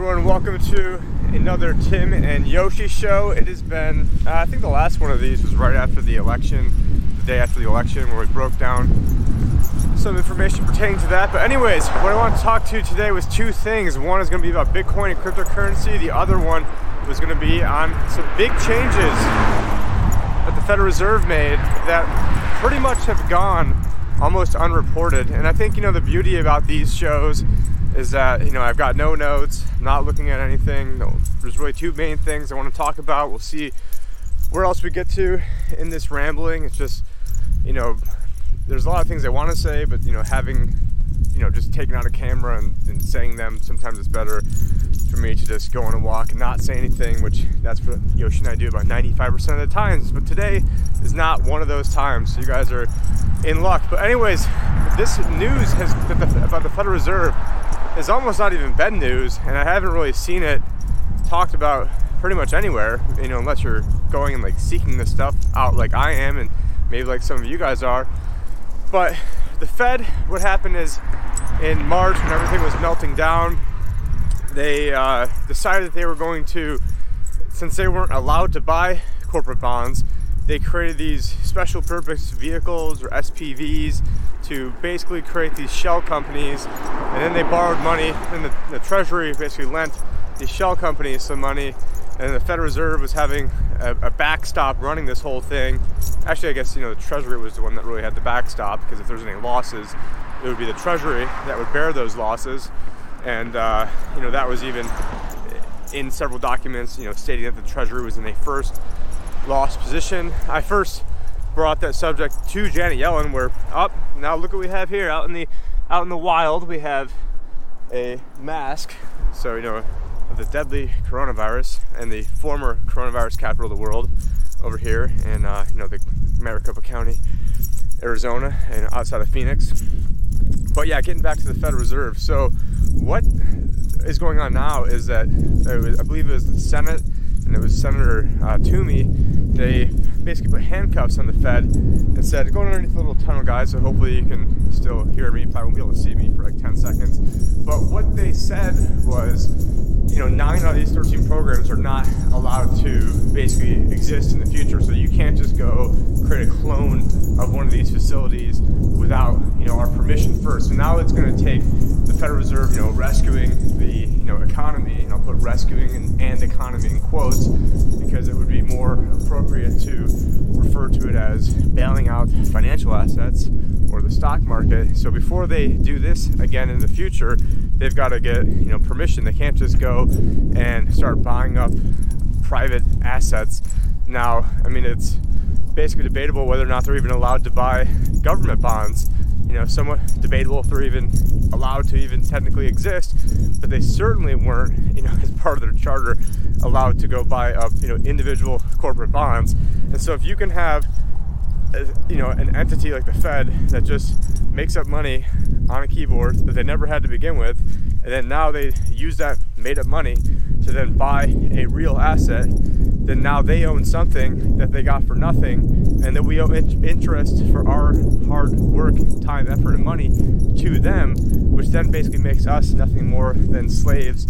everyone, welcome to another Tim and Yoshi show. It has been, uh, I think the last one of these was right after the election, the day after the election, where we broke down some information pertaining to that. But, anyways, what I want to talk to you today was two things. One is going to be about Bitcoin and cryptocurrency, the other one was going to be on some big changes that the Federal Reserve made that pretty much have gone almost unreported. And I think, you know, the beauty about these shows is that you know I've got no notes, not looking at anything. No, there's really two main things I want to talk about. We'll see where else we get to in this rambling. It's just you know there's a lot of things I want to say, but you know having you know just taking out a camera and, and saying them sometimes it's better for me to just go on a walk and not say anything, which that's what Yoshi and I do about 95% of the times. But today is not one of those times. So you guys are in luck. But anyways, this news has about the Federal Reserve is almost not even been news, and I haven't really seen it talked about pretty much anywhere, you know, unless you're going and like seeking this stuff out like I am, and maybe like some of you guys are. But the Fed, what happened is in March when everything was melting down, they uh, decided that they were going to, since they weren't allowed to buy corporate bonds, they created these special purpose vehicles or SPVs to basically create these shell companies, and then they borrowed money, and the, the Treasury basically lent these shell companies some money, and the Federal Reserve was having a, a, backstop running this whole thing. Actually, I guess you know the Treasury was the one that really had the backstop because if there's any losses, it would be the Treasury that would bear those losses, and uh, you know that was even in several documents, you know, stating that the Treasury was in a first loss position. I first brought that subject to Janet Yellen. We're up now, look what we have here out in the out in the wild. We have a mask, so you know, of the deadly coronavirus and the former coronavirus capital of the world over here in uh, you know the Maricopa County, Arizona, and outside of Phoenix. But yeah, getting back to the Federal Reserve. So what is going on now is that was, I believe it was the Senate and it was Senator uh, Toomey. They basically put handcuffs on the Fed and said, "Go underneath the little tunnel, guys." So hopefully you can still hear me. You probably won't be able to see me for like 10 seconds. But what they said was, you know, nine out of these 13 programs are not allowed to basically exist in the future. So you can't just go create a clone of one of these facilities without, you know, our permission first. So now it's going to take the Federal Reserve, you know, rescuing the, you know, economy. And I'll put rescuing and, and economy in quotes because it would be more appropriate to refer to it as bailing out financial assets or the stock market. So before they do this again in the future, they've got to get you know permission. They can't just go and start buying up private assets. Now, I mean, it's basically debatable whether or not they're even allowed to buy government bonds. You know, somewhat debatable if they're even allowed to even technically exist, but they certainly weren't, you know, as part of their charter, allowed to go buy up, you know, individual corporate bonds. And so if you can have uh, you know an entity like the Fed that just makes up money on a keyboard that they never had to begin with, and then now they use that made up money to then buy a real asset, then now they own something that they got for nothing, and that we owe interest for our hard work, time, effort, and money to them, which then basically makes us nothing more than slaves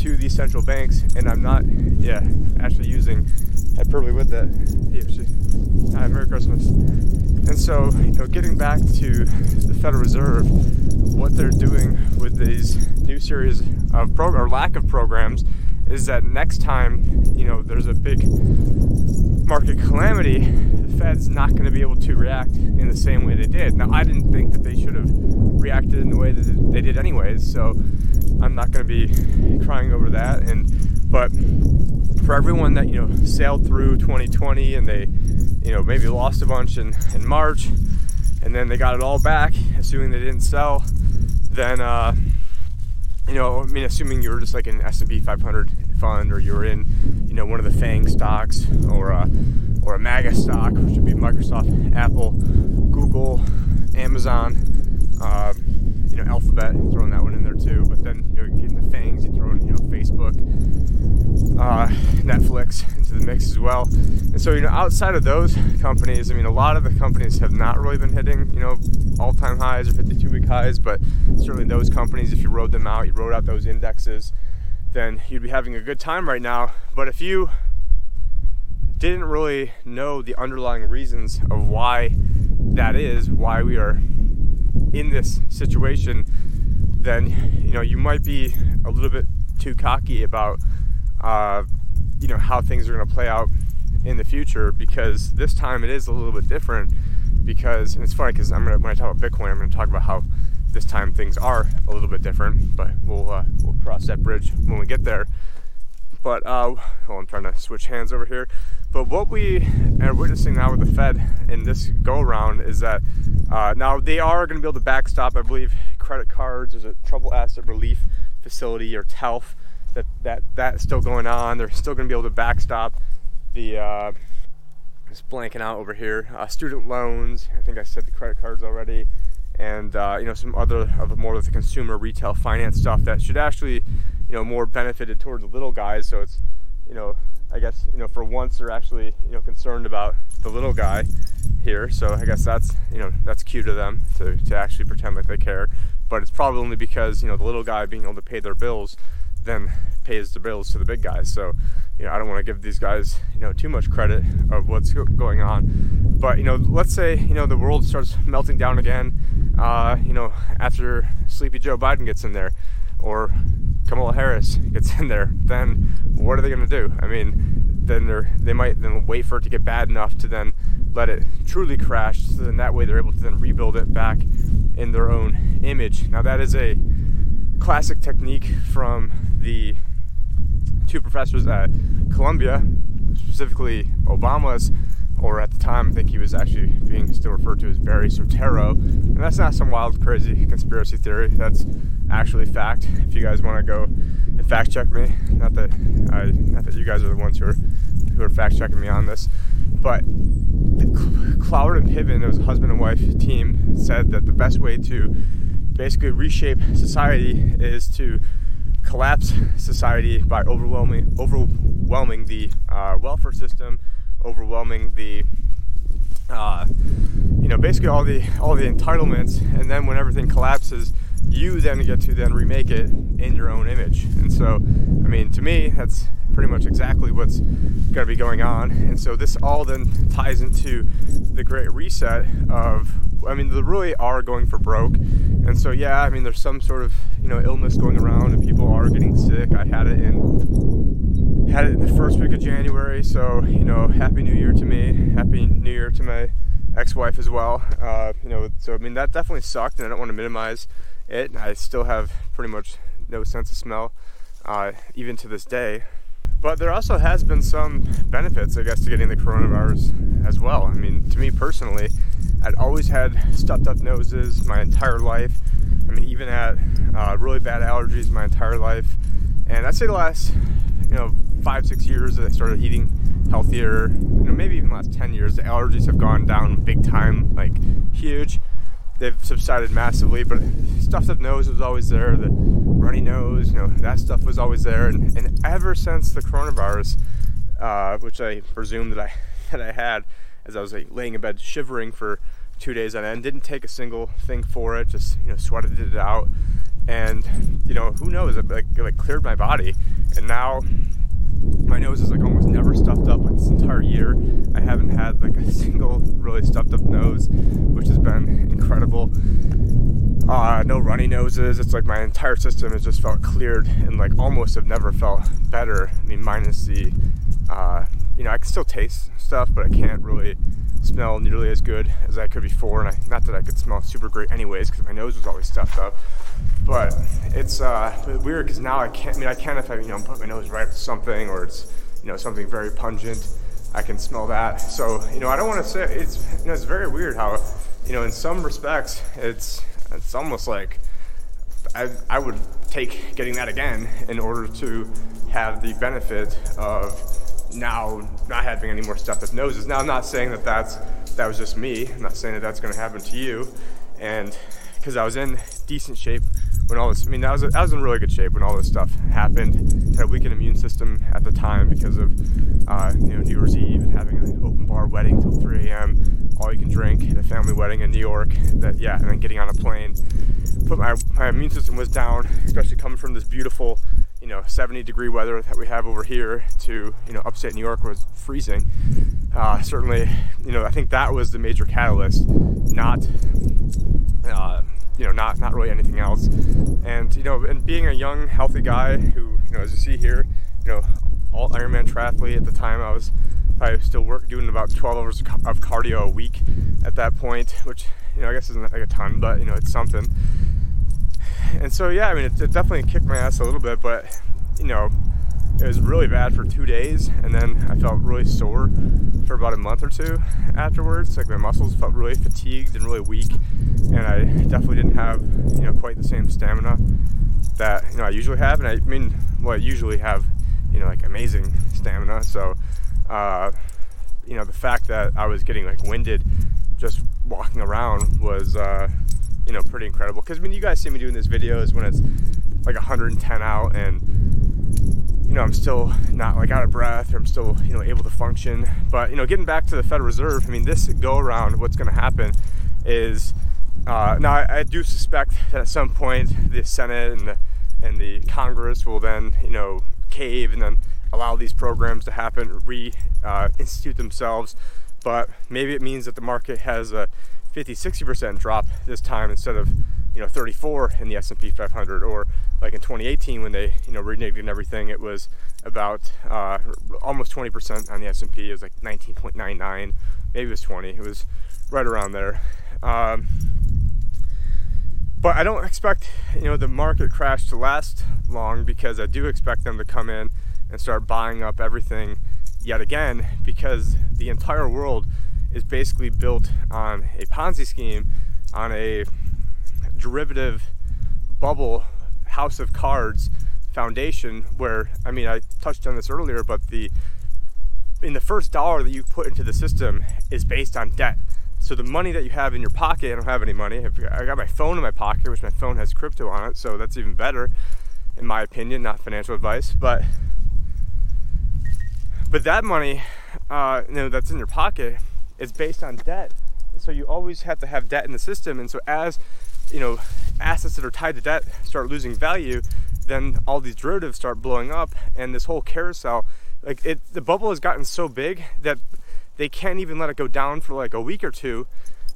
to these central banks. And I'm not, yeah, actually using hyperbole with that. Yeah, Merry Christmas. And so, you know, getting back to the Federal Reserve, what they're doing with these new series of pro or lack of programs is that next time, you know, there's a big market calamity, the Fed's not going to be able to react in the same way they did. Now, I didn't think that they should have reacted in the way that they did anyways, so I'm not going to be crying over that. And but for everyone that you know sailed through 2020 and they you know maybe lost a bunch in, in March and then they got it all back, assuming they didn't sell, then uh, you know I mean assuming you were just like an S&P 500 fund or you're in you know one of the FANG stocks or a, or a MAGA stock, which would be Microsoft, Apple, Google, Amazon. Uh, you know, Alphabet, throwing that one in there too. But then, you know, getting the fangs, you throw in, you know, Facebook, uh, Netflix into the mix as well. And so, you know, outside of those companies, I mean, a lot of the companies have not really been hitting, you know, all time highs or 52 week highs, but certainly those companies, if you rode them out, you rode out those indexes, then you'd be having a good time right now. But if you didn't really know the underlying reasons of why that is, why we are in this situation, then you know you might be a little bit too cocky about uh, you know how things are going to play out in the future because this time it is a little bit different because and it's funny because I'm gonna when I talk about Bitcoin I'm to talk about how this time things are a little bit different but we'll uh, we'll cross that bridge when we get there. But uh, well, I'm trying to switch hands over here but what we are witnessing now with the Fed in this go around is that uh, now they are going to be able to backstop I believe credit cards there's a trouble asset relief facility or TALF that that that's still going on they're still going to be able to backstop the uh, just blanking out over here. Uh, student loans. I think I said the credit cards already, and uh, you know some other of more of the consumer retail finance stuff that should actually, you know, more benefited towards the little guys. So it's, you know, I guess you know for once they're actually you know concerned about the little guy here. So I guess that's you know that's cute of them to to actually pretend like they care. But it's probably only because you know the little guy being able to pay their bills then pays the bills to the big guys. So, you know, I don't want to give these guys, you know, too much credit of what's going on. But, you know, let's say, you know, the world starts melting down again, uh, you know, after Sleepy Joe Biden gets in there or Kamala Harris gets in there, then what are they going to do? I mean, then they're, they might then wait for it to get bad enough to then let it truly crash. So then that way they're able to then rebuild it back in their own image. Now, that is a classic technique from the two professors at Columbia, specifically Obama's, or at the time, I think he was actually being still referred to as Barry Soetoro. And that's not some wild, crazy conspiracy theory. That's actually fact. If you guys want to go and fact check me, not that I, not that you guys are the ones who are who are fact checking me on this, but Cloward and Piven, it was a husband and wife team, said that the best way to basically reshape society is to collapse society by overwhelming overwhelming the uh, welfare system, overwhelming the uh, you know basically all the all the entitlements, and then when everything collapses, you then get to then remake it in your own image. And so, I mean, to me, that's pretty much exactly what's going to be going on. And so this all then ties into the great reset of I mean, they really are going for broke. And so, yeah, I mean, there's some sort of, you know, illness going around and people are getting sick. I had it in, had it in the first week of January. So, you know, happy new year to me. Happy new year to my ex-wife as well. Uh, you know, so, I mean, that definitely sucked and I don't want to minimize it. I still have pretty much no sense of smell, uh, even to this day. But there also has been some benefits, I guess, to getting the coronavirus as well. I mean, to me personally, I'd always had stuffed up noses my entire life. I mean, even had uh, really bad allergies my entire life. And I'd say the last, you know, five, six years that I started eating healthier, you know, maybe even last 10 years, the allergies have gone down big time, like huge. They've subsided massively, but stuff up nose was always there. The runny nose, you know, that stuff was always there. And, and ever since the coronavirus, uh, which I presume that I that I had, as I was like laying in bed shivering for two days on end. Didn't take a single thing for it. Just you know sweated it out, and you know who knows? It like, it like cleared my body, and now my nose is like almost never stuffed up like this entire year. I haven't had like a single really stuffed up nose, which has been incredible. Uh, no runny noses. It's like my entire system has just felt cleared and like almost have never felt better. I mean, minus the, uh, you know, I can still taste stuff, but I can't really smell nearly as good as I could before. And I, not that I could smell super great anyways, because my nose was always stuffed up. But it's uh, weird because now I can't. I mean, I can if I you know put my nose right up to something or it's you know something very pungent. I can smell that. So you know, I don't want to say it's you know it's very weird how you know in some respects it's it's almost like I, I would take getting that again in order to have the benefit of now not having any more stuff that noses. Now I'm not saying that that's that was just me. I'm not saying that that's going to happen to you, and because I was in decent shape when all this. I mean, I was I was in really good shape when all this stuff happened. Had a weakened immune system at the time because of uh, you know New Year's Eve and having an open bar wedding till 3 a.m. All you can drink at a family wedding in New York. That yeah, and then getting on a plane put my, my immune system was down, especially coming from this beautiful, you know, 70 degree weather that we have over here to, you know, upstate New York was freezing. Uh, certainly, you know, I think that was the major catalyst, not, uh, you know, not not really anything else. And you know, and being a young, healthy guy who, you know, as you see here, you know, all Ironman triathlete at the time, I was I still work doing about 12 hours of cardio a week at that point, which you know I guess isn't like a ton, but you know it's something. And so yeah, I mean it, it definitely kicked my ass a little bit, but you know it was really bad for two days, and then I felt really sore for about a month or two afterwards. Like my muscles felt really fatigued and really weak, and I definitely didn't have you know quite the same stamina that you know I usually have. And I mean, well, I usually have you know like amazing stamina. So uh, you know the fact that I was getting like winded just walking around was uh, you know pretty incredible. Because mean, you guys see me doing these videos when it's like 110 out and you know, I'm still not like out of breath or I'm still, you know, able to function. But, you know, getting back to the Federal Reserve, I mean, this go around, what's going to happen is uh, now I, I, do suspect that at some point the Senate and the, and the Congress will then, you know, cave and then allow these programs to happen, re uh, institute themselves. But maybe it means that the market has a 50, 60% drop this time instead of, you know, 34 in the S&P 500 or like in 2018 when they you know reneged and everything it was about uh, almost 20% on the s&p it was like 19.99 maybe it was 20 it was right around there. Um, but i don't expect you know the market crash to last long because i do expect them to come in and start buying up everything yet again because the entire world is basically built on a ponzi scheme on a derivative bubble house of cards foundation where I mean I touched on this earlier, but the in the first dollar that you put into the system is based on debt. So the money that you have in your pocket, I don't have any money. I got my phone in my pocket, which my phone has crypto on it, so that's even better, in my opinion. Not financial advice, but but that money, uh, you know, that's in your pocket is based on debt. So you always have to have debt in the system, and so as you know, assets that are tied to debt start losing value, then all these derivatives start blowing up, and this whole carousel, like it, the bubble has gotten so big that they can't even let it go down for like a week or two,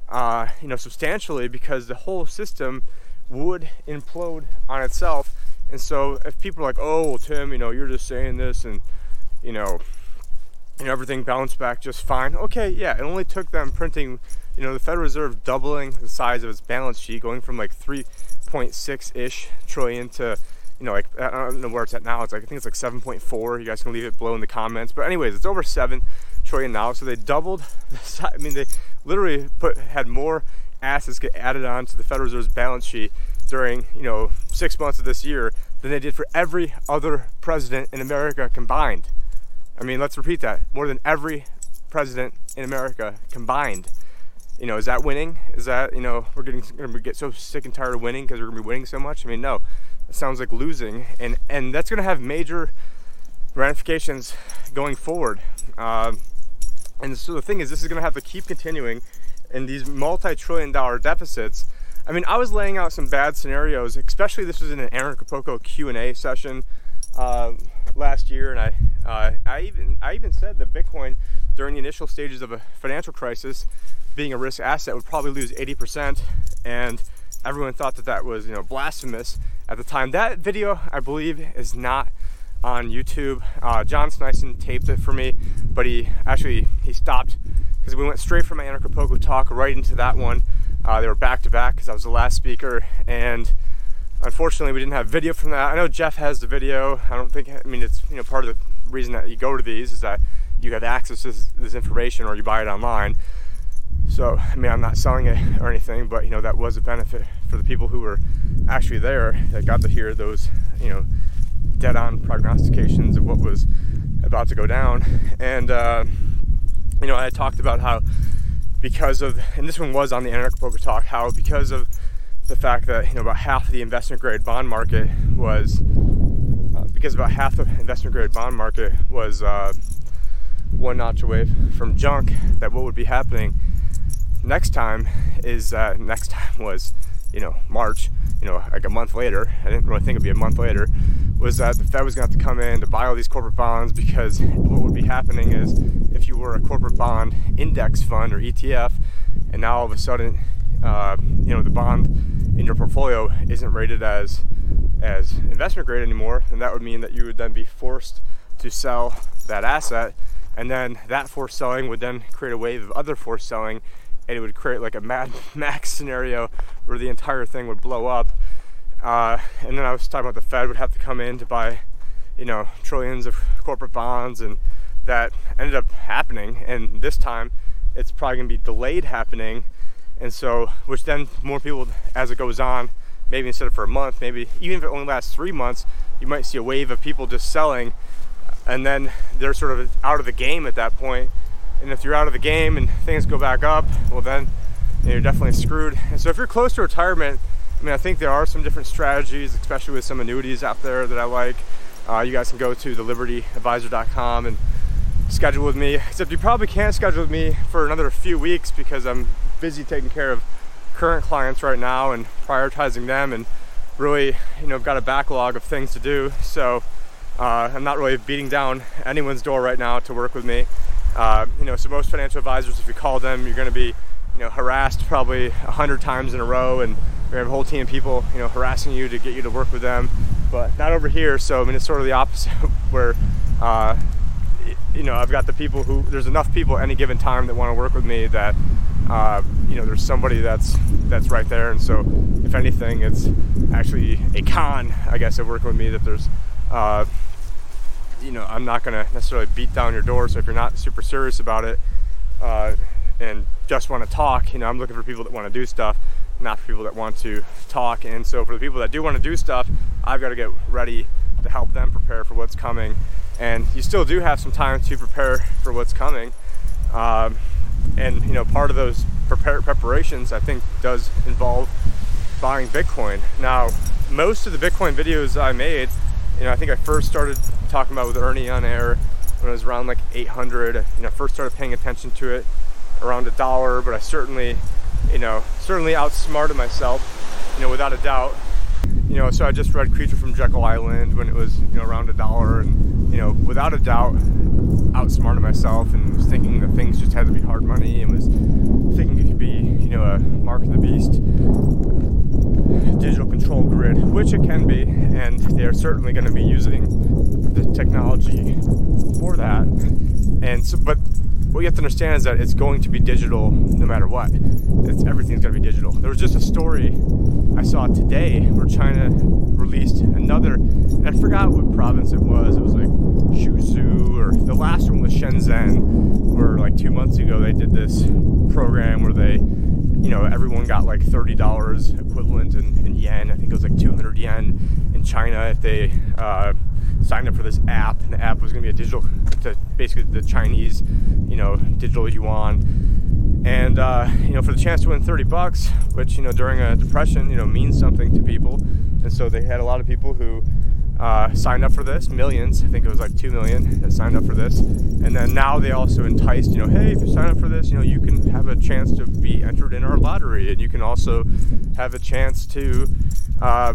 uh, you know, substantially because the whole system would implode on itself. And so if people are like, "Oh, well, Tim, you know, you're just saying this," and you know, and everything bounced back just fine. Okay, yeah, it only took them printing you know, the Federal Reserve doubling the size of its balance sheet, going from like 3.6 ish trillion to, you know, like I don't know where it's at now. It's like I think it's like 7.4. You guys can leave it below in the comments. But anyways, it's over seven trillion now. So they doubled the size. I mean, they literally put had more assets get added on to the Federal Reserve's balance sheet during you know six months of this year than they did for every other president in America combined. I mean, let's repeat that: more than every president in America combined you know, is that winning? Is that, you know, we're getting going to get so sick and tired of winning because we're going to be winning so much? I mean, no. It sounds like losing. And, and that's going to have major ramifications going forward. Uh, and so the thing is, this is going to have to keep continuing in these multi trillion dollar deficits. I mean, I was laying out some bad scenarios, especially this was in an Anarchapulco Q&A session uh, last year, and I, uh, I even I even said that Bitcoin during the initial stages of a financial crisis being a risk asset would probably lose 80% and everyone thought that that was you know blasphemous. At the time that video i believe is not on youtube. Uh, john sneisen taped it for me but he actually he stopped because we went straight from my anarcho talk right into that one. Uh, they were back to back because i was the last speaker and unfortunately we didn't have video from that. I know jeff has the video. I don't think i mean it's you know part of the reason that you go to these is that you have access to this, this information or you buy it online so, I mean, I'm not selling it or anything, but you know, that was a benefit for the people who were actually there that got to hear those, you know, dead on prognostications of what was about to go down. And, uh, you know, I talked about how because of, and this one was on the Anarchapulco Talk, how because of the fact that, you know, about half of the investment grade bond market was, uh, because about half the investment grade bond market was uh, one notch away from junk, that what would be happening next time is uh, next time was you know, March, you know, like a month later, I didn't really think it'd be a month later, was that the Fed was going to have to come in to buy all these corporate bonds because what would be happening is if you were a corporate bond index fund or ETF, and now all of a sudden, uh, you know, the bond in your portfolio isn't rated as as investment grade anymore, and that would mean that you would then be forced to sell that asset, and then that forced selling would then create a wave of other forced selling, and it would create like a Mad Max scenario where the entire thing would blow up. Uh, and then I was talking about the Fed would have to come in to buy, you know, trillions of corporate bonds, and that ended up happening. And this time, it's probably going to be delayed happening, and so which then more people as it goes on, maybe instead of for a month, maybe even if it only lasts three months, you might see a wave of people just selling, and then they're sort of out of the game at that point. and if you're out of the game and things go back up, well, then you are definitely screwed. And so if you're close to retirement, I mean, I think there are some different strategies, especially with some annuities out there that I like. Uh, you guys can go to thelibertyadvisor.com and schedule with me. Except you probably can't schedule with me for another few weeks because I'm busy taking care of current clients right now and prioritizing them and really, you know, I've got a backlog of things to do. So uh, I'm not really beating down anyone's door right now to work with me. Uh, you know, so most financial advisors, if you call them, you're going to be, you know, harassed probably a hundred times in a row, and we have a whole team of people, you know, harassing you to get you to work with them. But not over here. So I mean, it's sort of the opposite, where, uh, you know, I've got the people who there's enough people at any given time that want to work with me that, uh, you know, there's somebody that's that's right there. And so, if anything, it's actually a con, I guess, of working with me that there's uh, you know, I'm not going to necessarily beat down your door. So if you're not super serious about it uh, and just want to talk, you know, I'm looking for people that want to do stuff, not for people that want to talk. And so for the people that do want to do stuff, I've got to get ready to help them prepare for what's coming. And you still do have some time to prepare for what's coming. Um, and you know, part of those prepare, preparations, I think, does involve buying Bitcoin. Now, most of the Bitcoin videos I made you know, I think I first started talking about with Ernie on air when it was around like 800. You know, first started paying attention to it around a dollar, but I certainly, you know, certainly outsmarted myself, you know, without a doubt. You know, so I just read Creature from Jekyll Island when it was, you know, around a dollar, and you know, without a doubt, outsmarted myself and was thinking that things just had to be hard money and was thinking it could be, you know, a mark of the beast digital control grid, which it can be, and they're certainly going to be using the technology for that. And so, but what you have to understand is that it's going to be digital no matter what. It's everything's going to be digital. There was just a story I saw today where China released another, and I forgot what province it was. It was like Suzhou, or the last one was Shenzhen, where like two months ago they did this program where they you know, everyone got like $30 equivalent in, in, yen. I think it was like 200 yen in China if they uh, signed up for this app. And the app was going to be a digital, to basically the Chinese, you know, digital yuan. And, uh, you know, for the chance to win 30 bucks, which, you know, during a depression, you know, means something to people. And so they had a lot of people who uh, signed up for this, millions. I think it was like two million that signed up for this. And then now they also enticed, you know, hey, if you sign up for this, you know, you can have a chance to be entered in our lottery, and you can also have a chance to, uh,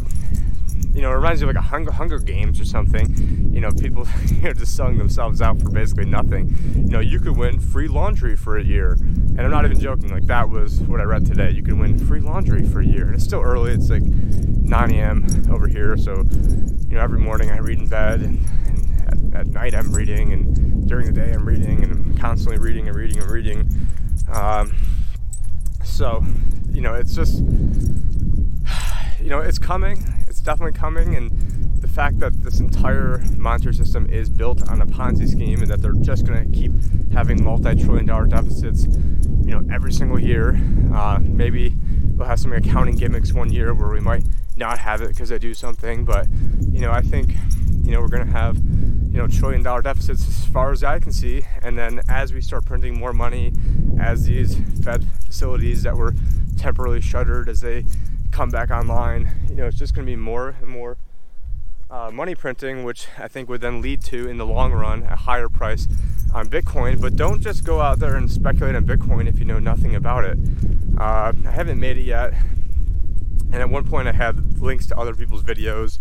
you know, it reminds me of like a Hunger, Hunger Games or something. You know, people you know, just selling themselves out for basically nothing. You know, you could win free laundry for a year, and I'm not even joking. Like that was what I read today. You can win free laundry for a year, and it's still early. It's like 9 a.m. over here, so you know, every morning I read in bed, and, and at, at, night I'm reading, and during the day I'm reading, and I'm constantly reading and reading and reading. Um, so, you know, it's just, you know, it's coming. It's definitely coming, and the fact that this entire monetary system is built on a Ponzi scheme, and that they're just going to keep having multi-trillion-dollar deficits, you know, every single year. Uh, maybe we'll have some accounting gimmicks one year where we might not have it because they do something. But you know, I think you know we're going to have you know trillion dollar deficits as far as I can see. And then as we start printing more money, as these Fed facilities that were temporarily shuttered as they come back online, you know, it's just going to be more and more. Uh, money printing, which I think would then lead to, in the long run, a higher price on Bitcoin. But don't just go out there and speculate on Bitcoin if you know nothing about it. Uh, I haven't made it yet And at one point, I had links to other people's videos,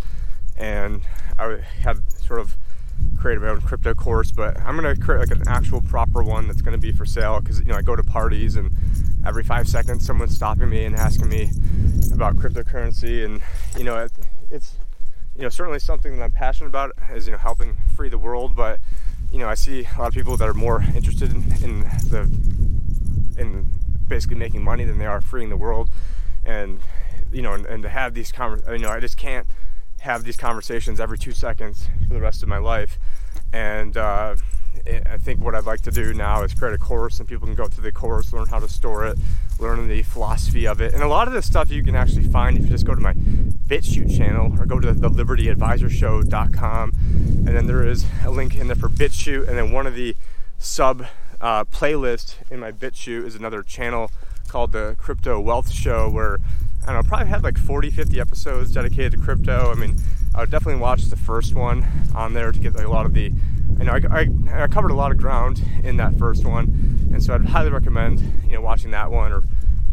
and I had sort of created my own crypto course. But I'm gonna create like an actual proper one that's gonna be for sale because you know I go to parties and every five seconds someone's stopping me and asking me about cryptocurrency, and you know it, it's you know certainly something that I'm passionate about is you know helping free the world, but you know I see a lot of people that are more interested in, in the in basically making money than they are freeing the world, and you know and, and to have these conversations, you know I just can't have these conversations every two seconds for the rest of my life, and uh, I think what I'd like to do now is create a course and people can go through the course, learn how to store it, learn the philosophy of it. And a lot of this stuff you can actually find if you just go to my BitChute channel or go to the libertyadvisorshow.com. And then there is a link in there for BitChute. And then one of the sub uh, playlists in my BitChute is another channel called the Crypto Wealth Show where I don't know, probably had like 40, 50 episodes dedicated to crypto. I mean, I would definitely watch the first one on there to get like a lot of the you know, I, I, I, covered a lot of ground in that first one, and so I'd highly recommend you know watching that one or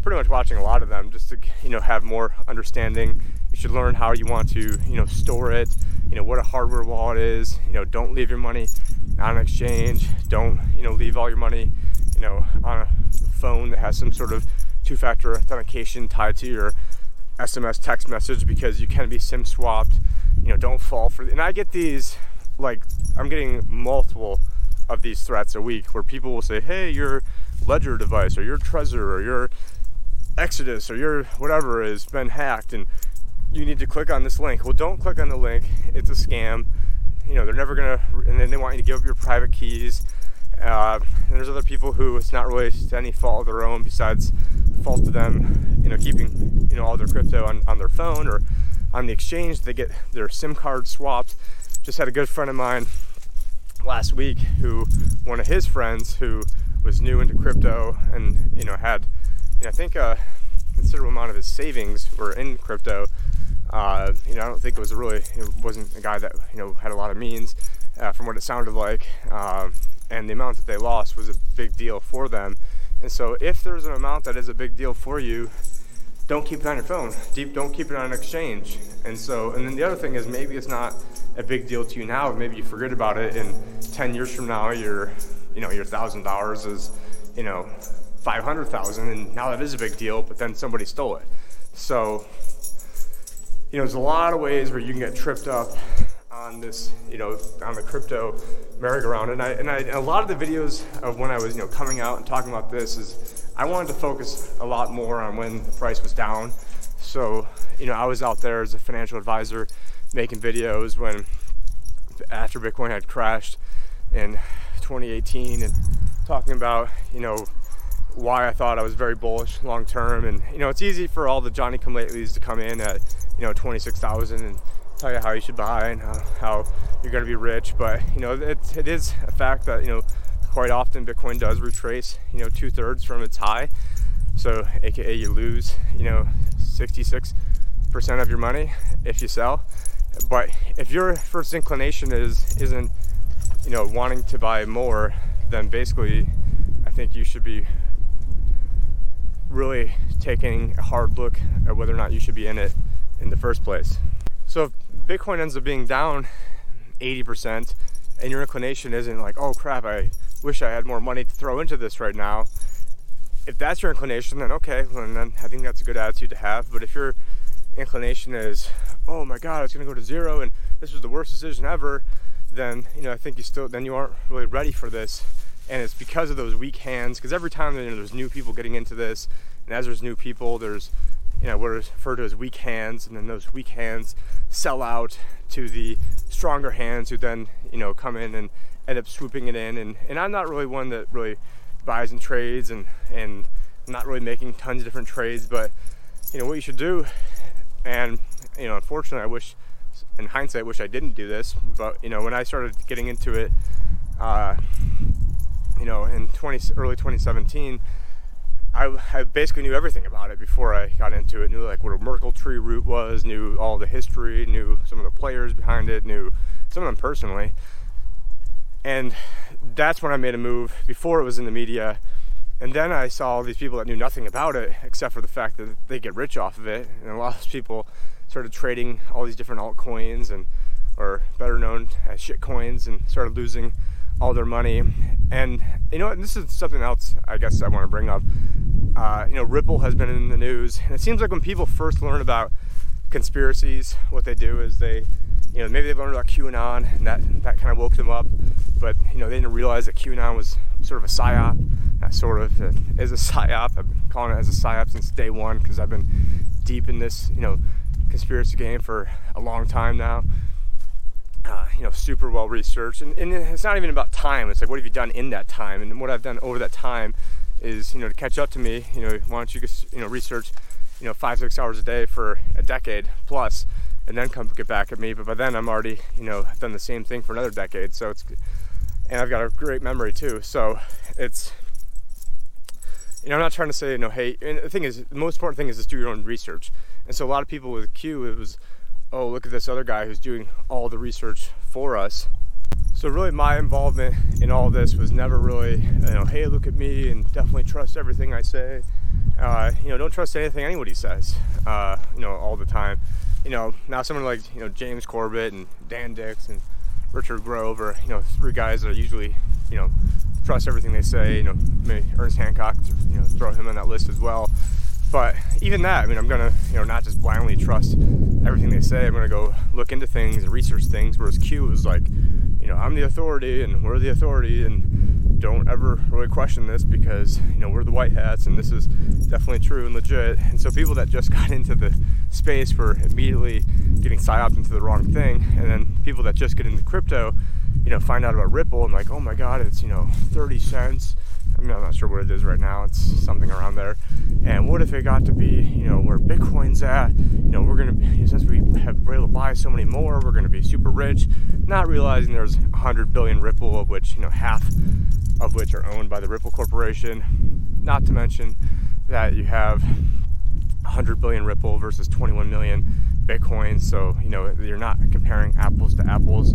pretty much watching a lot of them just to you know have more understanding. You should learn how you want to you know store it. You know what a hardware wallet is. You know, don't leave your money on an exchange. Don't you know leave all your money you know on a phone that has some sort of two-factor authentication tied to your SMS text message because you can be SIM swapped. You know, don't fall for. And I get these like I'm getting multiple of these threats a week where people will say, "Hey, your Ledger device or your Trezor or your Exodus or your whatever has been hacked and you need to click on this link." Well, don't click on the link. It's a scam. You know, they're never gonna, and then they want you to give up your private keys. Uh, and there's other people who it's not really to any fault of their own besides fault to them, you know, keeping, you know, all their crypto on, on their phone or on the exchange. They get their SIM card swapped just had a good friend of mine last week who one of his friends who was new into crypto and you know had you know, I think a considerable amount of his savings were in crypto. Uh, you know, I don't think it was really it wasn't a guy that you know had a lot of means, uh, from what it sounded like, um, and the amount that they lost was a big deal for them. And so, if there's an amount that is a big deal for you, don't keep it on your phone. Deep, don't keep it on an exchange. And so, and then the other thing is maybe it's not a big deal to you now. Maybe you forget about it, and 10 years from now, your, you know, your thousand dollars is, you know, 500,000, and now that is a big deal. But then somebody stole it. So, you know, there's a lot of ways where you can get tripped up on this, you know, on the crypto merry-go-round. And I, and I, and a lot of the videos of when I was, you know, coming out and talking about this is I wanted to focus a lot more on when the price was down. So, you know, I was out there as a financial advisor making videos when after Bitcoin had crashed in 2018 and talking about, you know, why I thought I was very bullish long term. And, you know, it's easy for all the Johnny come latelys to come in at, you know, 26,000 and tell you how you should buy and how, how you're going to be rich. But, you know, it, it is a fact that, you know, quite often Bitcoin does retrace, you know, two thirds from its high. So, AKA, you lose, you know, 66% of your money if you sell. But if your first inclination is isn't you know wanting to buy more, then basically I think you should be really taking a hard look at whether or not you should be in it in the first place. So Bitcoin ends up being down 80% and your inclination isn't like, oh crap, I wish I had more money to throw into this right now. If that's your inclination, then okay, well, then I think that's a good attitude to have. But if your inclination is, oh my god, it's going to go to zero and this was the worst decision ever, then you know I think you still then you aren't really ready for this. And it's because of those weak hands. Because every time you know, there's new people getting into this, and as there's new people, there's you know what are referred to as weak hands, and then those weak hands sell out to the stronger hands, who then you know come in and end up swooping it in. And and I'm not really one that really buys and trades, and and not really making tons of different trades, but you know what you should do, and you know, unfortunately, I wish, in hindsight, I wish I didn't do this. But you know, when I started getting into it, uh, you know, in 20 early 2017, I, I, basically knew everything about it before I got into it. Knew like what a Merkle tree root was, knew all the history, knew some of the players behind it, knew some of them personally. And that's when I made a move before it was in the media And then I saw all these people that knew nothing about it except for the fact that they get rich off of it. And a lot of people started trading all these different altcoins and or better known as shit coins and started losing all their money. And you know, and this is something else I guess I want to bring up. Uh, you know, Ripple has been in the news, and it seems like when people first learn about conspiracies, what they do is they, you know, maybe they learned about QAnon, and that that kind of woke them up. But you know, they didn't realize that QAnon was sort of a psyop. That sort of uh, is a psyop. I've been calling it as a psyop since day one because I've been deep in this, you know, conspiracy game for a long time now. Uh, you know, super well researched, and, and it's not even about time. It's like, what have you done in that time? And what I've done over that time is, you know, to catch up to me. You know, why don't you just, you know, research, you know, five six hours a day for a decade plus, and then come get back at me. But by then, I'm already, you know, done the same thing for another decade. So it's, and I've got a great memory too. So it's, you know, I'm not trying to say, you know, hey. And the thing is, the most important thing is just do your own research. And so a lot of people with Q, it was oh, look at this other guy who's doing all the research for us. So really, my involvement in all this was never really, you know, hey, look at me, and definitely trust everything I say. Uh, you know, don't trust anything anybody says. Uh, you know, all the time. You know, now someone like you know James Corbett and Dan Dicks and Richard Grove are you know three guys that are usually you know trust everything they say. You know, maybe Ernest Hancock, you know, throw him on that list as well. But even that, I mean, I'm gonna, you know, not just blindly trust everything they say. I'm gonna go look into things and research things. Whereas Q was like, you know, I'm the authority and we're the authority and don't ever really question this because, you know, we're the white hats and this is definitely true and legit. And so people that just got into the space were immediately getting psyoped into the wrong thing. And then people that just get into crypto, you know, find out about Ripple and like, oh my God, it's, you know, 30 cents I'm not sure what it is right now. It's something around there. And what if it got to be, you know, where Bitcoin's at? You know, we're gonna since we have we're able to buy so many more, we're gonna be super rich. Not realizing there's 100 billion Ripple, of which you know half of which are owned by the Ripple Corporation. Not to mention that you have 100 billion Ripple versus 21 million Bitcoin. So you know you're not comparing apples to apples.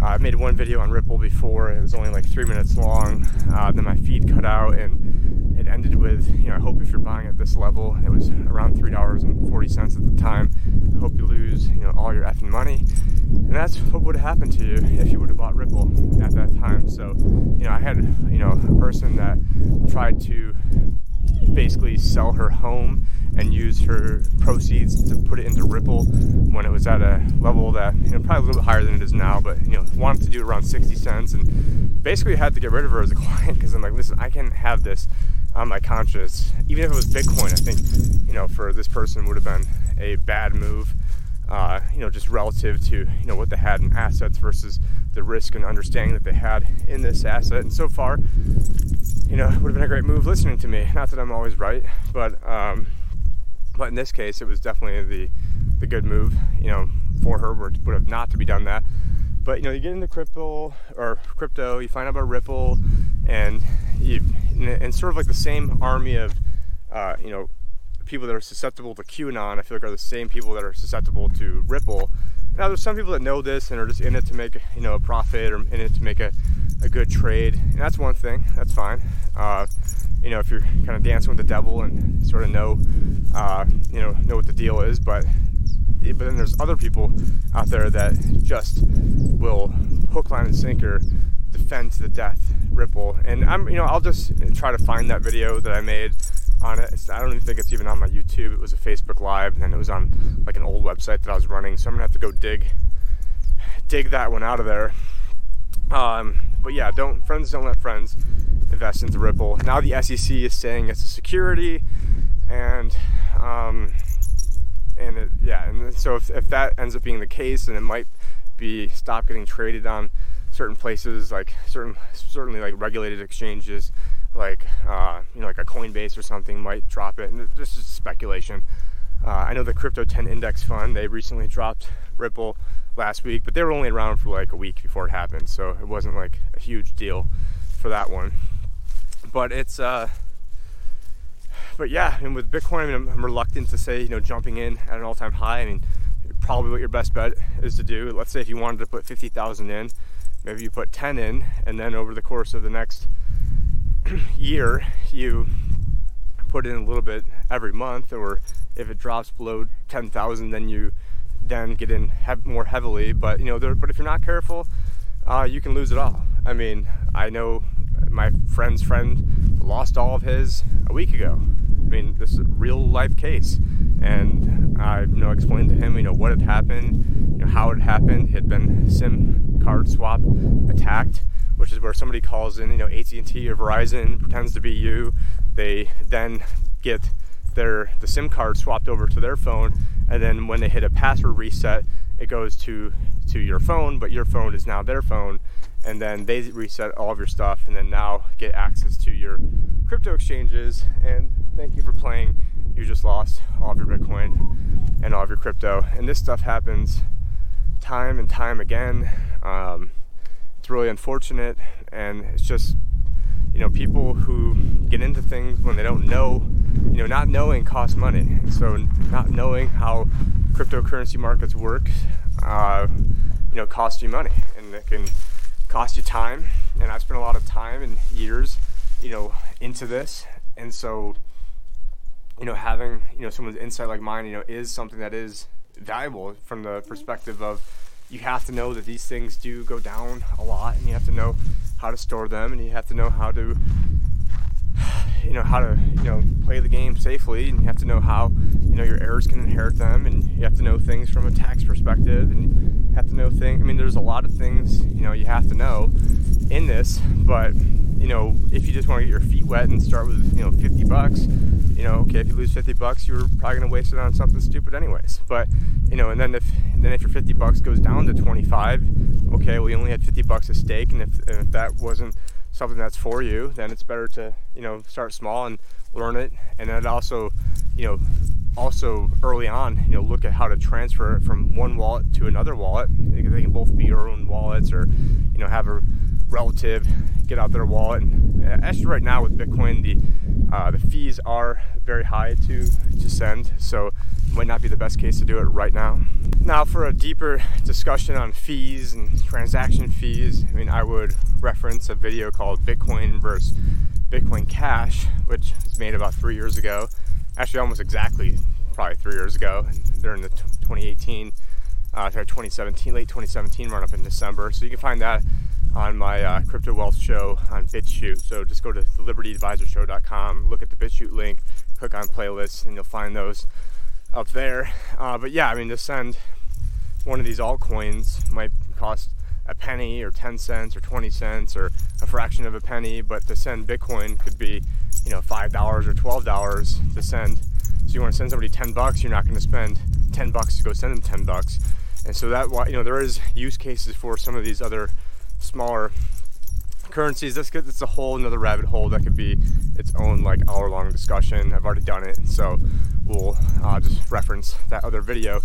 Uh, I made one video on Ripple before. It was only like three minutes long. Uh, then my feed cut out, and it ended with, you know, I hope if you're buying at this level, it was around three dollars and forty cents at the time. I hope you lose, you know, all your effing money. And that's what would have happened to you if you would have bought Ripple at that time. So, you know, I had, you know, a person that tried to basically sell her home and use her proceeds to put it into Ripple when it was at a level that you know probably a little bit higher than it is now, but you know wanted to do around 60 cents and basically had to get rid of her as a client because I'm like, listen, I can't have this on my conscience. Even if it was Bitcoin, I think you know for this person would have been a bad move. Uh, you know, just relative to you know what they had in assets versus the risk and understanding that they had in this asset. And so far, you know, it would have been a great move listening to me. Not that I'm always right, but um, but in this case, it was definitely the the good move, you know, for her would, would have not to be done that. But you know, you get into crypto or crypto, you find out about Ripple, and you and sort of like the same army of uh, you know people that are susceptible to QAnon. I feel like are the same people that are susceptible to Ripple. Now, there's some people that know this and are just in it to make you know a profit or in it to make a, a good trade, and that's one thing. That's fine. Uh, you know, if you're kind of dancing with the devil and sort of know, uh, you know, know what the deal is. But but then there's other people out there that just will hook, line, and sinker defend to the death Ripple. And I'm, you know, I'll just try to find that video that I made on it. I don't even think it's even on my YouTube. It was a Facebook Live, and then it was on like an old website that I was running. So I'm gonna have to go dig dig that one out of there. Um, but yeah, don't friends don't let friends invest into Ripple. Now the SEC is saying it's a security, and um, and it, yeah, and so if, if that ends up being the case, then it might be stop getting traded on certain places, like certain certainly like regulated exchanges, like uh, you know like a Coinbase or something might drop it. And this is speculation. Uh, I know the Crypto 10 Index Fund they recently dropped Ripple last week, but they were only around for like a week before it happened, so it wasn't like a huge deal for that one but it's uh but yeah and with bitcoin I mean, I'm, I'm, reluctant to say you know jumping in at an all-time high i mean probably what your best bet is to do let's say if you wanted to put 50000 in maybe you put 10 in and then over the course of the next year, you put in a little bit every month, or if it drops below 10,000, then you then get in more heavily. But you know, there, but if you're not careful, uh, you can lose it all. I mean, I know my friend's friend lost all of his a week ago. I mean, this is a real life case, and I you know explained to him you know what had happened, you know how it happened. He had been SIM card swap attacked, which is where somebody calls in you know AT&T or Verizon pretends to be you. They then get their the SIM card swapped over to their phone, and then when they hit a password reset, it goes to to your phone, but your phone is now their phone, and then they reset all of your stuff, and then now get access to your crypto exchanges. And thank you for playing. You just lost all of your Bitcoin and all of your crypto, and this stuff happens time and time again. Um, it's really unfortunate, and it's just you know people who get into things when they don't know you know not knowing costs money so not knowing how cryptocurrency markets work uh, you know cost you money and it can cost you time and i've spent a lot of time and years you know into this. And so you know having you know someone's insight like mine you know is something that is valuable from the mm-hmm. perspective of you have to know that these things do go down a lot and you have to know how to store them and you have to know how to you know how to you know play the game safely and you have to know how you know your errors can inherit them and you have to know things from a tax perspective and have to know things i mean there's a lot of things you know you have to know in this but you know if you just want to get your feet wet and start with you know 50 bucks you know okay if you lose 50 bucks you're probably to waste it on something stupid anyways. But you know and then if and then if your 50 bucks goes down to 25 okay well you only had 50 bucks at stake and if, and if that wasn't something that's for you, then it's better to you know start small and learn it, and then also you know also early on you know look at how to transfer it from one wallet to another wallet. They can both be your own wallets, or you know have a relative get out their wallet. And actually, right now with Bitcoin, the uh, the fees are very high to to send, so might not be the best case to do it right now. Now, for a deeper discussion on fees and transaction fees, I mean, I would reference a video called Bitcoin versus Bitcoin Cash, which was made about three years ago. Actually, almost exactly probably three years ago during the 2018, uh, 2017, late 2017 run up in December. So you can find that on my uh, crypto wealth show on BitChute. So just go to the libertyadvisorshow.com, look at the BitChute link, click on playlists, and you'll find those up there. Uh, but yeah, I mean, to send one of these altcoins might cost a penny or 10 cents or 20 cents or a fraction of a penny, but to send Bitcoin could be, you know, $5 or $12 to send. So you want to send somebody 10 bucks, you're not going to spend 10 bucks to go send them 10 bucks. And so that, why you know, there is use cases for some of these other smaller currencies. That's good. It's a whole another rabbit hole that could be its own like hour long discussion. I've already done it, so we'll uh, just reference that other video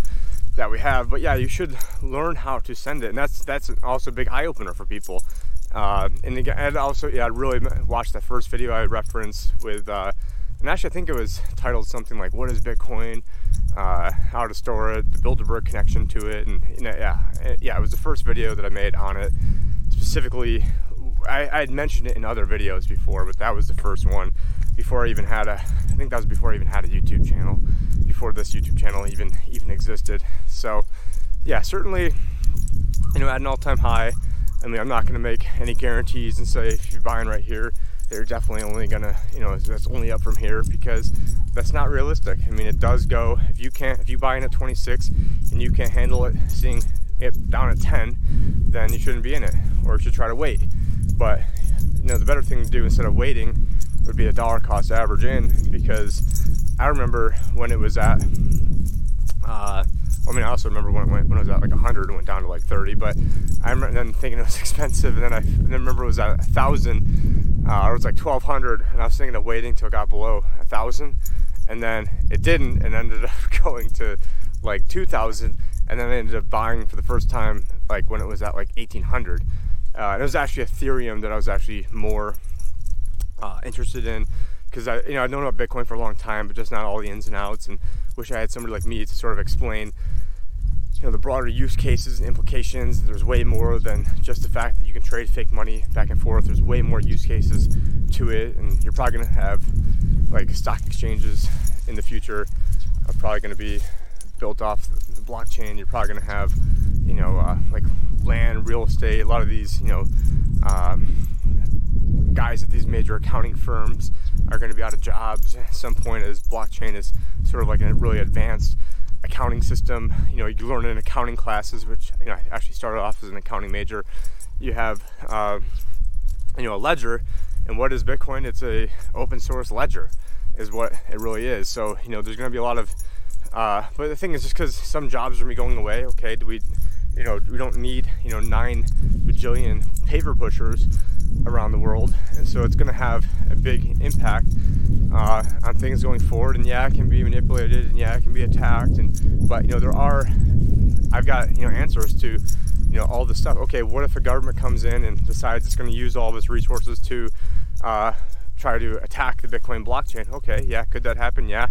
that we have. But yeah, you should learn how to send it, and that's that's also a big eye opener for people. Uh, and again, and also yeah, I really watched that first video I referenced with, uh, and actually I think it was titled something like "What is Bitcoin." Uh, how to store it, the Bilderberg connection to it, and you know, yeah, yeah, it was the first video that I made on it, specifically I, I had mentioned it in other videos before, but that was the first one before I even had a. I think that was before I even had a YouTube channel, before this YouTube channel even even existed. So, yeah, certainly, you know, at an all-time high. I mean, I'm not going to make any guarantees and say if you're buying right here, they're definitely only going to, you know, that's only up from here because that's not realistic. I mean, it does go if you can't if you buy in at 26 and you can't handle it seeing it down at 10, then you shouldn't be in it or you should try to wait. But you know, the better thing to do instead of waiting would be a dollar cost average in because I remember when it was at. Uh, I mean, I also remember when it went when it was at like 100 and went down to like 30. But I remember then thinking it was expensive, and then I then remember it was at a thousand, uh, or it was like 1,200, and I was thinking of waiting till it got below a thousand, and then it didn't, and ended up going to like 2,000, and then I ended up buying for the first time like when it was at like 1,800. Uh, it was actually Ethereum that I was actually more uh, interested in because I, you know, I've known about Bitcoin for a long time, but just not all the ins and outs. And wish I had somebody like me to sort of explain, know the broader use cases and implications. There's way more than just the fact that you can trade fake money back and forth. There's way more use cases to it, and you're probably gonna have like stock exchanges in the future are probably gonna be built off the blockchain. You're probably gonna have you know uh, like land, real estate, a lot of these you know. Um, guys at these major accounting firms are going to be out of jobs at some point as blockchain is sort of like a really advanced accounting system. You know, you learn in accounting classes, which you know I actually started off as an accounting major. You have uh, you know a ledger, and what is Bitcoin? It's a open source ledger, is what it really is. So you know, there's going to be a lot of uh, but the thing is, just because some jobs are going away, okay, do we, you know, we don't need, you know, nine bajillion paper pushers around the world, and so it's going to have a big impact uh, on things going forward. And yeah, it can be manipulated, and yeah, it can be attacked, and but you know, there are, I've got you know answers to, you know, all this stuff. Okay, what if a government comes in and decides it's going to use all of its resources to uh, try to attack the Bitcoin blockchain? Okay, yeah, could that happen? Yeah.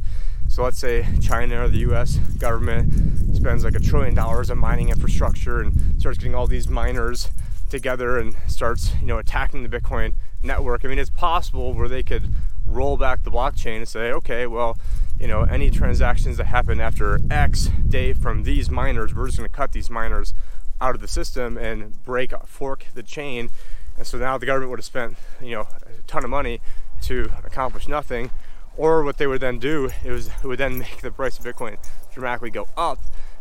So let's say China or the US government spends like a trillion dollars on mining infrastructure and starts getting all these miners together and starts, you know, attacking the Bitcoin network. I mean, it's possible where they could roll back the blockchain and say, okay, well, you know, any transactions that happen after X day from these miners, we're just going to cut these miners out of the system and break, fork the chain. And so now the government would have spent, you know, a ton of money to accomplish nothing. Or what they would then do is it would then make the price of Bitcoin dramatically go up.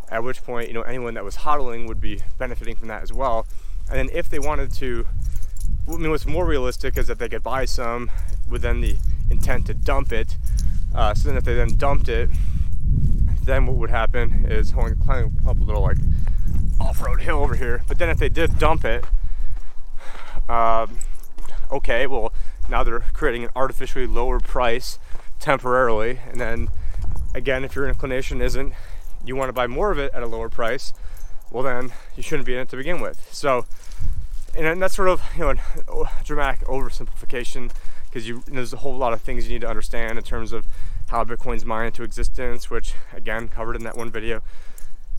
At which point, you know, anyone that was hodling would be benefiting from that as well. And then if they wanted to, I mean, what's more realistic is that they could buy some with then the intent to dump it. Uh, so then if they then dumped it, then what would happen is hold climbing up a little like off-road hill over here. But then if they did dump it, um, okay, well now they're creating an artificially lower price temporarily, and then again, if your inclination isn't you want to buy more of it at a lower price, well then you shouldn't be in it to begin with. So, and that's sort of you know a dramatic oversimplification because you there's a whole lot of things you need to understand in terms of how Bitcoin's mined into existence, which again covered in that one video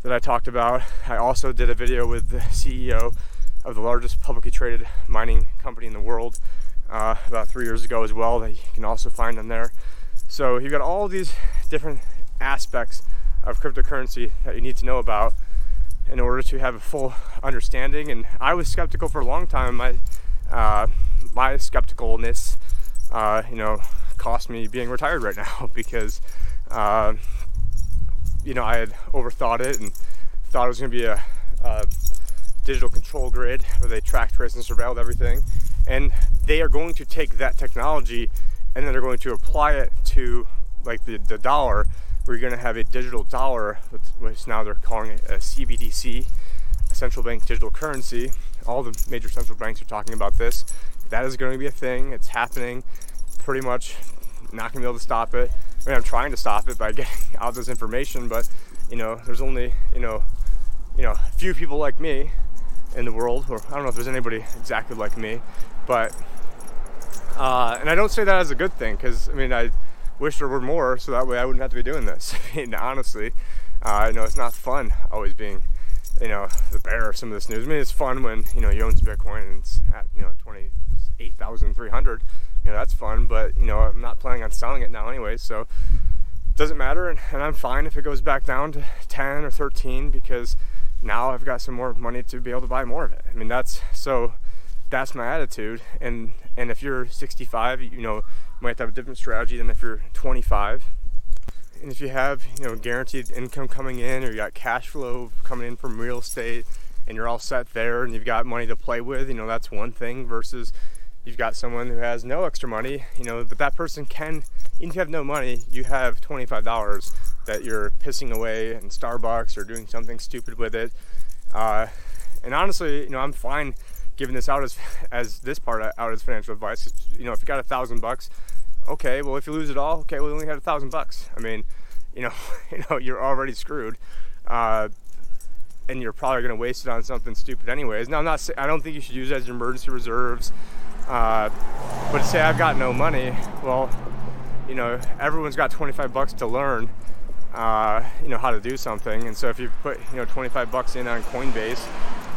that I talked about. I also did a video with the CEO of the largest publicly traded mining company in the world uh, about three years ago as well that you can also find on there. So you've got all these different aspects of cryptocurrency that you need to know about in order to have a full understanding. And I was skeptical for a long time. My uh, my skepticalness, uh, you know, cost me being retired right now because, uh, you know, I had overthought it and thought it was going to be a, a, digital control grid where they tracked, traced, and surveilled everything. And they are going to take that technology and then they're going to apply it to like the, the dollar we're going to have a digital dollar, which now they're calling it a CBDC, a central bank digital currency. All the major central banks are talking about this. That is going to be a thing. It's happening. Pretty much not going to be able to stop it. I mean, I'm trying to stop it by getting out this information, but you know, there's only you know, you know, a few people like me in the world, or I don't know if there's anybody exactly like me, but uh, and I don't say that as a good thing because I mean I wish there were more so that way I wouldn't have to be doing this. I mean, honestly, uh, know, it's not fun always being, you know, the bearer of some of this news. I mean, it's fun when, you know, you own Bitcoin and it's at, you know, 28,300. You know, that's fun, but, you know, I'm not planning on selling it now anyway, so it doesn't matter. And, and I'm fine if it goes back down to 10 or 13 because now I've got some more money to be able to buy more of it. I mean, that's so that's my attitude. And and if you're 65, you know, you might have a different strategy than if you're 25. And if you have, you know, guaranteed income coming in or you got cash flow coming in from real estate and you're all set there and you've got money to play with, you know, that's one thing versus you've got someone who has no extra money, you know, but that person can, even if you have no money, you have $25 that you're pissing away in Starbucks or doing something stupid with it. Uh, and honestly, you know, I'm fine giving this out as as this part out as financial advice. You know, if you got a thousand bucks, okay, well if you lose it all, okay, well you only had a thousand bucks. I mean, you know, you know, you're already screwed. Uh, and you're probably going to waste it on something stupid anyways. Now, I'm not. I don't think you should use it as your emergency reserves. Uh, but say I've got no money, well, you know, everyone's got 25 bucks to learn. uh, you know how to do something. And so if you put you know 25 bucks in on Coinbase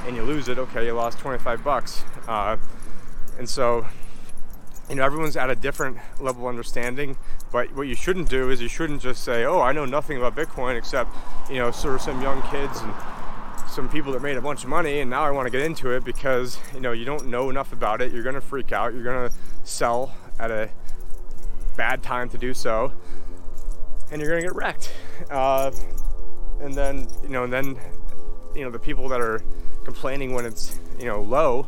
and you lose it, okay, you lost 25 bucks. Uh, and so you know everyone's at a different level of understanding. But what you shouldn't do is you shouldn't just say, oh, I know nothing about Bitcoin except you know sort of some young kids and some people that made a bunch of money and now I want to get into it because you know you don't know enough about it. You're gonna freak out. You're gonna sell at a bad time to do so, and you're gonna get wrecked. Uh, and then you know, and then you know the people that are complaining when it's you know low,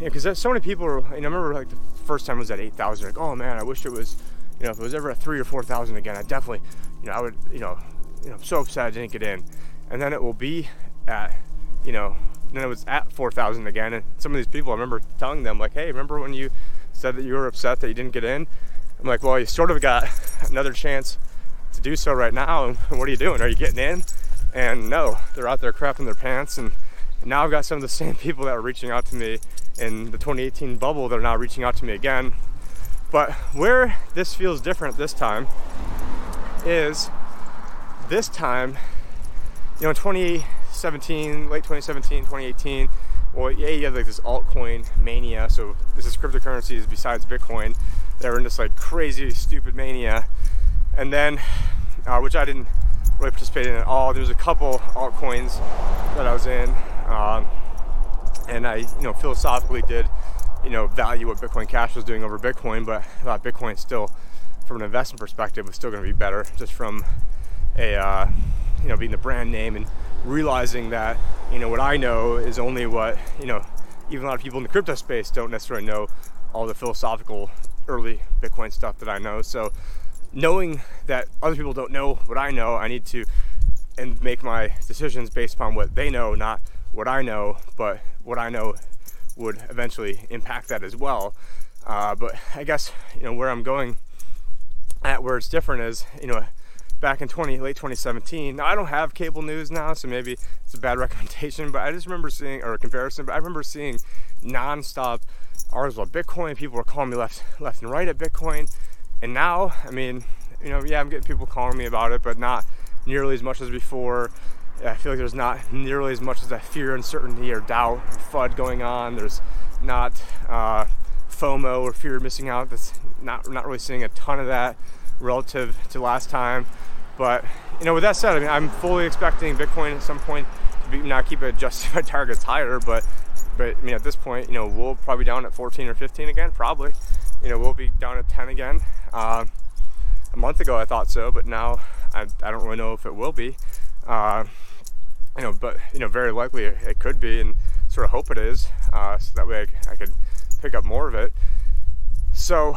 because uh, so many people. Are, I remember like the first time was at eight thousand. Like, oh man, I wish it was. You know, if it was ever at three or four thousand again, I definitely, you know, I would, you know, you know, I'm so upset I didn't get in. And then it will be at, you know, then it was at 4,000 again. And some of these people, I remember telling them, like, hey, remember when you said that you were upset that you didn't get in? I'm like, well, you sort of got another chance to do so right now. And what are you doing? Are you getting in? And no, they're out there crapping their pants. And now I've got some of the same people that were reaching out to me in the 2018 bubble that are now reaching out to me again. But where this feels different this time is this time, you know, 20, 2017, late 2017, 2018, well, yeah, you have like this altcoin mania. So this is cryptocurrencies besides Bitcoin. They were in this like crazy, stupid mania, and then, uh, which I didn't really participate in at all. There was a couple altcoins that I was in, um, and I, you know, philosophically did, you know, value what Bitcoin Cash was doing over Bitcoin, but I thought Bitcoin still, from an investment perspective, was still going to be better, just from a, uh, you know, being the brand name and realizing that you know what I know is only what you know even a lot of people in the crypto space don't necessarily know all the philosophical early Bitcoin stuff that I know. So knowing that other people don't know what I know, I need to and make my decisions based upon what they know, not what I know, but what I know would eventually impact that as well. Uh, but I guess you know where I'm going at where it's different is you know back in 20 late 2017. Now I don't have cable news now, so maybe it's a bad recommendation, but I just remember seeing or a comparison, but I remember seeing nonstop articles about Bitcoin. People were calling me left left and right at Bitcoin. And now, I mean, you know, yeah, I'm getting people calling me about it, but not nearly as much as before. I feel like there's not nearly as much as that fear, uncertainty, or doubt, or FUD going on. There's not uh, FOMO or fear of missing out. That's not not really seeing a ton of that relative to last time. But you know, with that said, I mean, I'm fully expecting Bitcoin at some point to be not keep adjusting my targets higher, but but I mean, at this point, you know, we'll probably down at 14 or 15 again, probably. You know, we'll be down at 10 again. Uh, a month ago, I thought so, but now I, I don't really know if it will be. Uh, you know, but you know, very likely it could be, and sort of hope it is, uh, so that way I, I could pick up more of it. So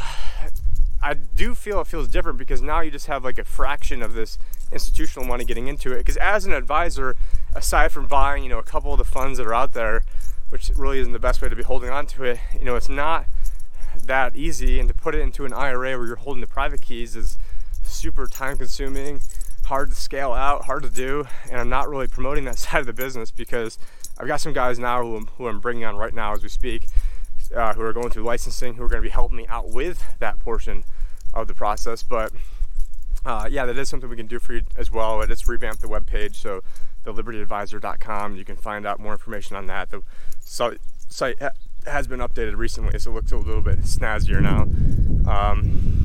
I do feel it feels different because now you just have like a fraction of this institutional money getting into it. Because as an advisor, aside from buying, you know, a couple of the funds that are out there, which really isn't the best way to be holding on to it, you know, it's not that easy. And to put it into an IRA where you're holding the private keys is super time consuming, hard to scale out, hard to do. And I'm not really promoting that side of the business because I've got some guys now who I'm, who I'm bringing on right now as we speak uh, who are going through licensing who are going to be helping me out with that portion of the process. But uh, yeah, that is something we can do for you as well. And it's revamped the webpage, so thelibertyadvisor.com. You can find out more information on that. The site has been updated recently, so it looks a little bit snazzier now. Um,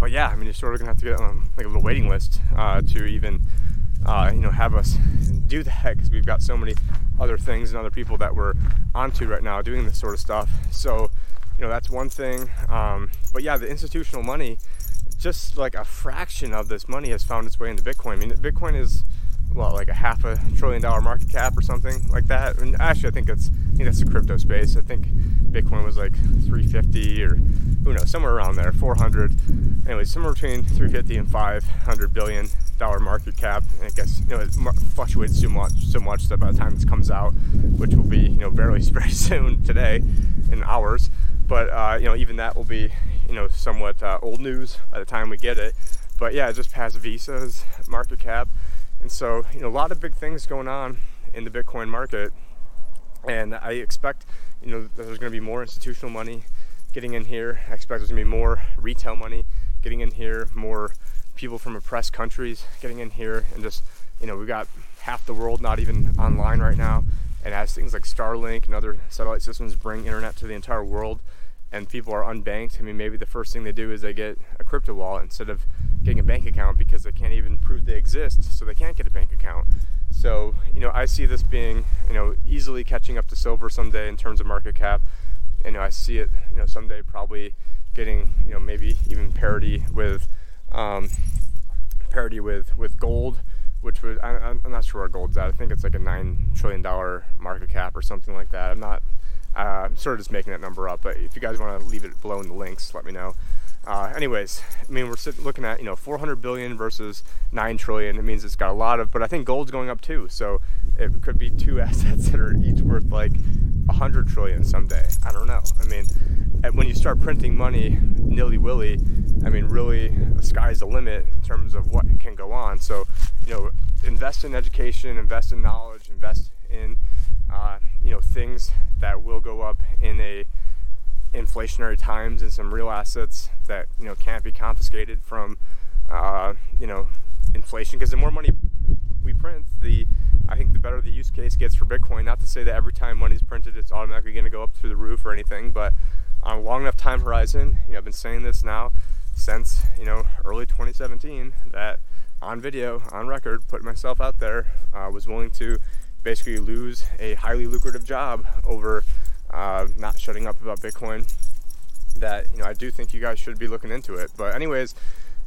but yeah, I mean, you're sort of gonna have to get on like a little waiting list uh, to even uh, you know have us do that because we've got so many other things and other people that we're onto right now doing this sort of stuff. So, you know, that's one thing. Um, but yeah, the institutional money, just like a fraction of this money has found its way into Bitcoin. I mean, Bitcoin is well, like a half a trillion dollar market cap or something like that. And actually, I think that's I think that's the crypto space. I think Bitcoin was like 350 or who knows, somewhere around there, 400. Anyway, somewhere between 350 and 500 billion dollar market cap. And I guess you know it fluctuates so much, so much that by the time this comes out, which will be you know very very soon today, in hours. But uh, you know even that will be you know somewhat uh, old news by the time we get it. But yeah, just passed Visa's market cap. And so, you know, a lot of big things going on in the Bitcoin market. And I expect, you know, there's going to be more institutional money getting in here. I expect there's going to be more retail money getting in here, more people from oppressed countries getting in here and just, you know, we got half the world not even online right now. And as things like Starlink and other satellite systems bring internet to the entire world, and people are unbanked, I mean, maybe the first thing they do is they get a crypto wallet instead of getting a bank account because they can't even prove they exist, so they can't get a bank account. So, you know, I see this being, you know, easily catching up to silver someday in terms of market cap. You know, I see it, you know, someday probably getting, you know, maybe even parity with, um, parity with with gold, which was I, I'm not sure where gold's at. I think it's like a nine trillion dollar market cap or something like that. I'm not. Uh, I'm sort of just making that number up, but if you guys want to leave it below in the links, let me know. Uh, anyways, I mean, we're sitting, looking at you know 400 billion versus 9 trillion. It means it's got a lot of, but I think gold's going up too. So it could be two assets that are each worth like 100 trillion someday. I don't know. I mean, when you start printing money nilly willy, I mean, really, the sky's the limit in terms of what can go on. So, you know, invest in education, invest in knowledge, invest in, uh, you know, things that will go up in a inflationary times and some real assets that you know can't be confiscated from uh, you know inflation. Because the more money we print the I think the better the use case gets for Bitcoin. Not to say that every time money's printed it's automatically going to go up through the roof or anything but on a long enough time horizon you know I've been saying this now since you know early 2017 that on video on record putting myself out there uh, was willing to basically lose a highly lucrative job over uh, not shutting up about Bitcoin. That you know, I do think you guys should be looking into it. But anyways,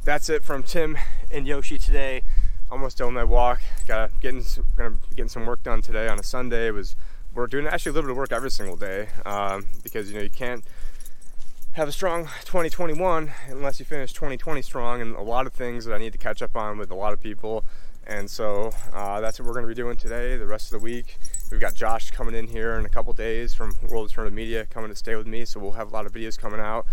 that's it from Tim and Yoshi today. Almost done my walk. Got getting gonna getting some work done today on a Sunday. It was we're doing actually a little bit of work every single day um, because you know you can't have a strong 2021 unless you finish 2020 strong and a lot of things that I need to catch up on with a lot of people and so uh, that's what we're going to be doing today the rest of the week We've got Josh coming in here in a couple days from World Alternative Media coming to stay with me, so we'll have a lot of videos coming out.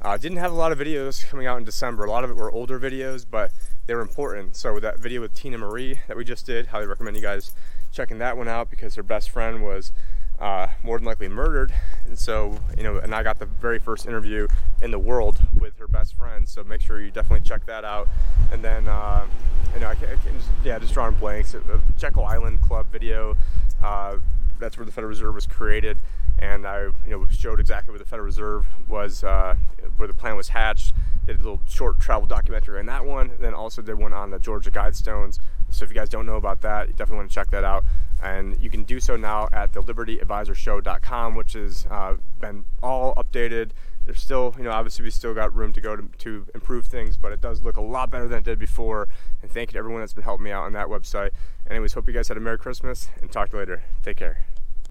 Uh, didn't have a lot of videos coming out in December. A lot of it were older videos, but they were important. So with that video with Tina Marie that we just did, highly recommend you guys checking that one out because her best friend was uh, more than likely murdered. And so, you know, and I got the very first interview in the world with her best friend. So make sure you definitely check that out. And then, uh, you know, I can, I can just, yeah, just drawing blanks. Jekyll Island Club video uh, that's where the Federal Reserve was created, and I you know showed exactly where the Federal Reserve was, uh, where the plan was hatched. Did a little short travel documentary on that one, then also did one on the Georgia Guidestones. So if you guys don't know about that, you definitely want to check that out. And you can do so now at the libertyadvisorshow.com, which has uh, been all updated. There's still, you know, obviously we still got room to go to, to improve things, but it does look a lot better than it did before. And thank you to everyone that's been helping me out on that website. Anyways, hope you guys had a Merry Christmas and talk to you later. Take care.